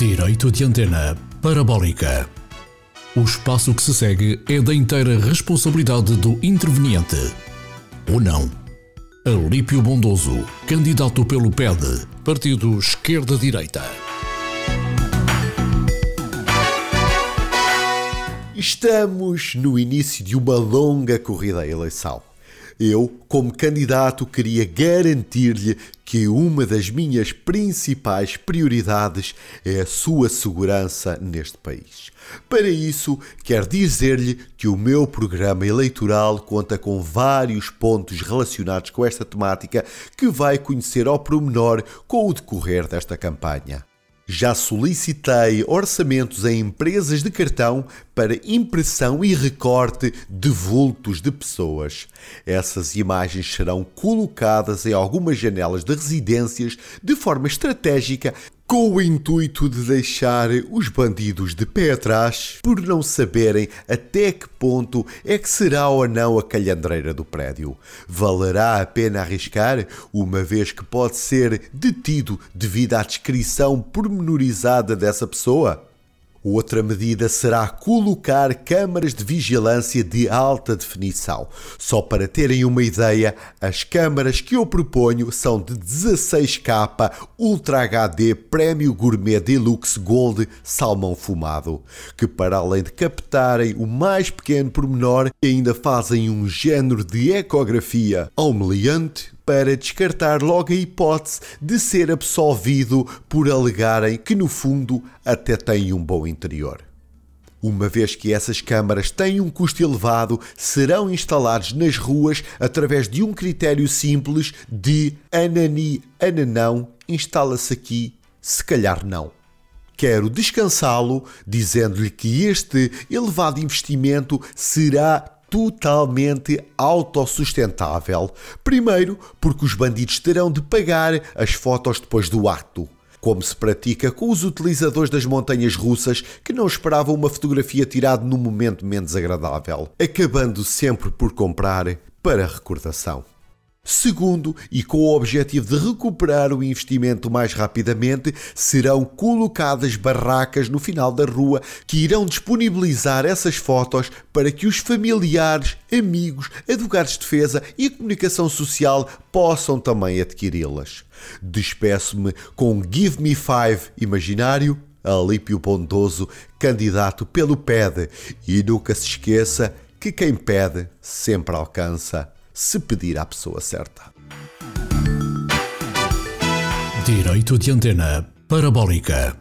Direito de antena parabólica. O espaço que se segue é da inteira responsabilidade do interveniente. Ou não. Alípio Bondoso, candidato pelo PED, Partido Esquerda-Direita. Estamos no início de uma longa corrida à eleição. Eu, como candidato, queria garantir-lhe que uma das minhas principais prioridades é a sua segurança neste país. Para isso, quero dizer-lhe que o meu programa eleitoral conta com vários pontos relacionados com esta temática que vai conhecer ao promenor com o decorrer desta campanha. Já solicitei orçamentos a empresas de cartão para impressão e recorte de vultos de pessoas. Essas imagens serão colocadas em algumas janelas de residências de forma estratégica com o intuito de deixar os bandidos de pé atrás por não saberem até que ponto é que será ou não a calhandreira do prédio. Valerá a pena arriscar, uma vez que pode ser detido devido à descrição pormenorizada dessa pessoa? Outra medida será colocar câmaras de vigilância de alta definição. Só para terem uma ideia, as câmaras que eu proponho são de 16K Ultra HD Prémio Gourmet Deluxe Gold Salmão Fumado, que para além de captarem o mais pequeno pormenor, ainda fazem um género de ecografia humilhante para descartar logo a hipótese de ser absolvido por alegarem que, no fundo, até tem um bom interior. Uma vez que essas câmaras têm um custo elevado, serão instalados nas ruas através de um critério simples de anani ananão, instala-se aqui, se calhar não. Quero descansá-lo dizendo-lhe que este elevado investimento será totalmente autossustentável. Primeiro, porque os bandidos terão de pagar as fotos depois do ato. Como se pratica com os utilizadores das montanhas russas que não esperavam uma fotografia tirada num momento menos agradável, acabando sempre por comprar para recordação. Segundo, e com o objetivo de recuperar o investimento mais rapidamente, serão colocadas barracas no final da rua que irão disponibilizar essas fotos para que os familiares, amigos, advogados de defesa e a comunicação social possam também adquiri-las. Despeço-me com Give Me Five imaginário, Alípio Pontoso, candidato pelo PED, e nunca se esqueça que quem pede sempre alcança se pedir à pessoa certa. Direito de antena parabólica.